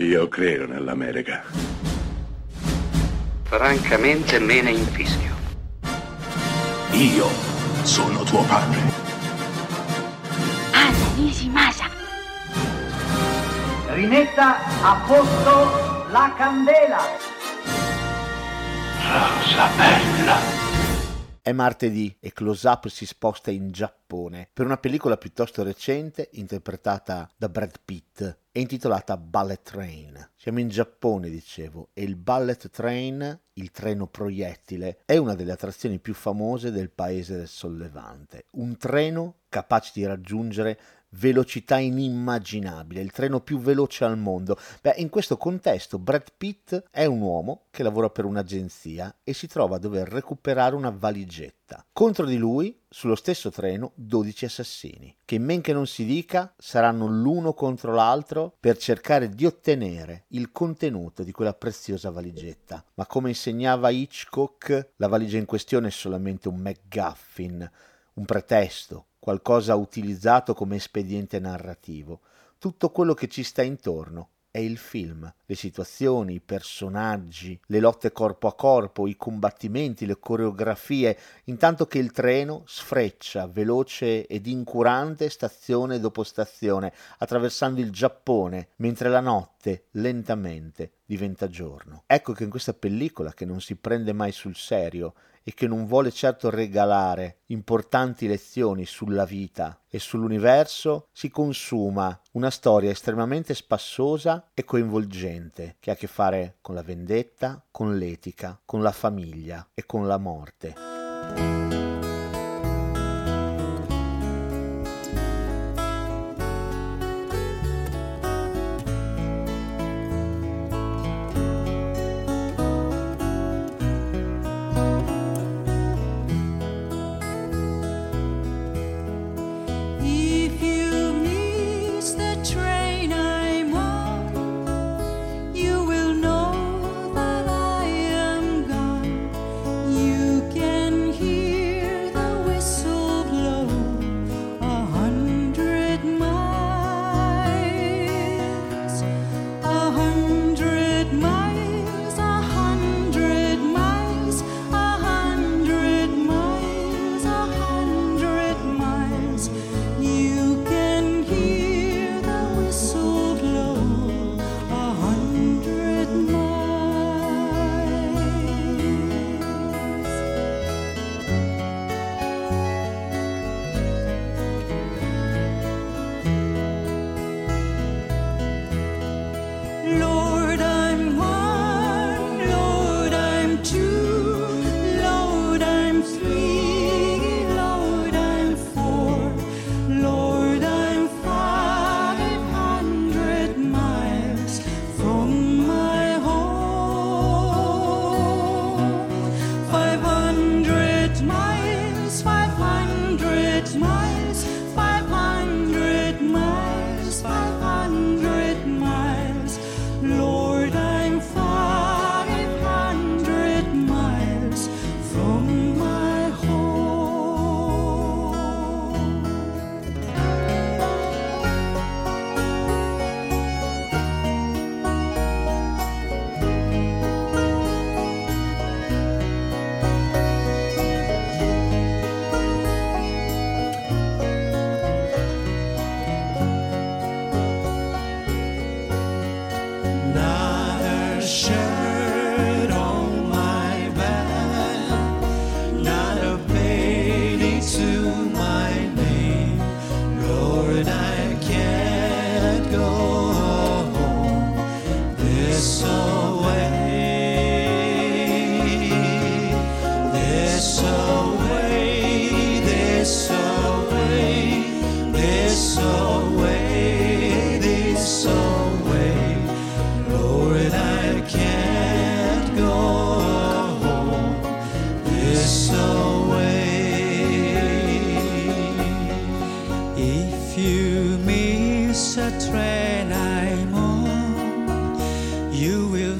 Io credo nell'America. Francamente me ne infischio. Io sono tuo padre. Anna Nishimasa. Rimetta a posto la candela. Rosa bella. È martedì e Close Up si sposta in Giappone per una pellicola piuttosto recente interpretata da Brad Pitt e intitolata Ballet Train. Siamo in Giappone, dicevo, e il Ballet Train, il treno proiettile, è una delle attrazioni più famose del paese del sollevante. Un treno capace di raggiungere velocità inimmaginabile, il treno più veloce al mondo. Beh, in questo contesto Brad Pitt è un uomo che lavora per un'agenzia e si trova a dover recuperare una valigetta. Contro di lui, sullo stesso treno, 12 assassini, che men che non si dica saranno l'uno contro l'altro per cercare di ottenere il contenuto di quella preziosa valigetta. Ma come insegnava Hitchcock, la valigia in questione è solamente un MacGuffin, un pretesto, qualcosa utilizzato come espediente narrativo. Tutto quello che ci sta intorno è il film, le situazioni, i personaggi, le lotte corpo a corpo, i combattimenti, le coreografie, intanto che il treno sfreccia veloce ed incurante stazione dopo stazione, attraversando il Giappone, mentre la notte lentamente diventa giorno. Ecco che in questa pellicola, che non si prende mai sul serio e che non vuole certo regalare importanti lezioni sulla vita e sull'universo, si consuma una storia estremamente spassosa e coinvolgente che ha a che fare con la vendetta, con l'etica, con la famiglia e con la morte. smile. my go. A train I'm on, you will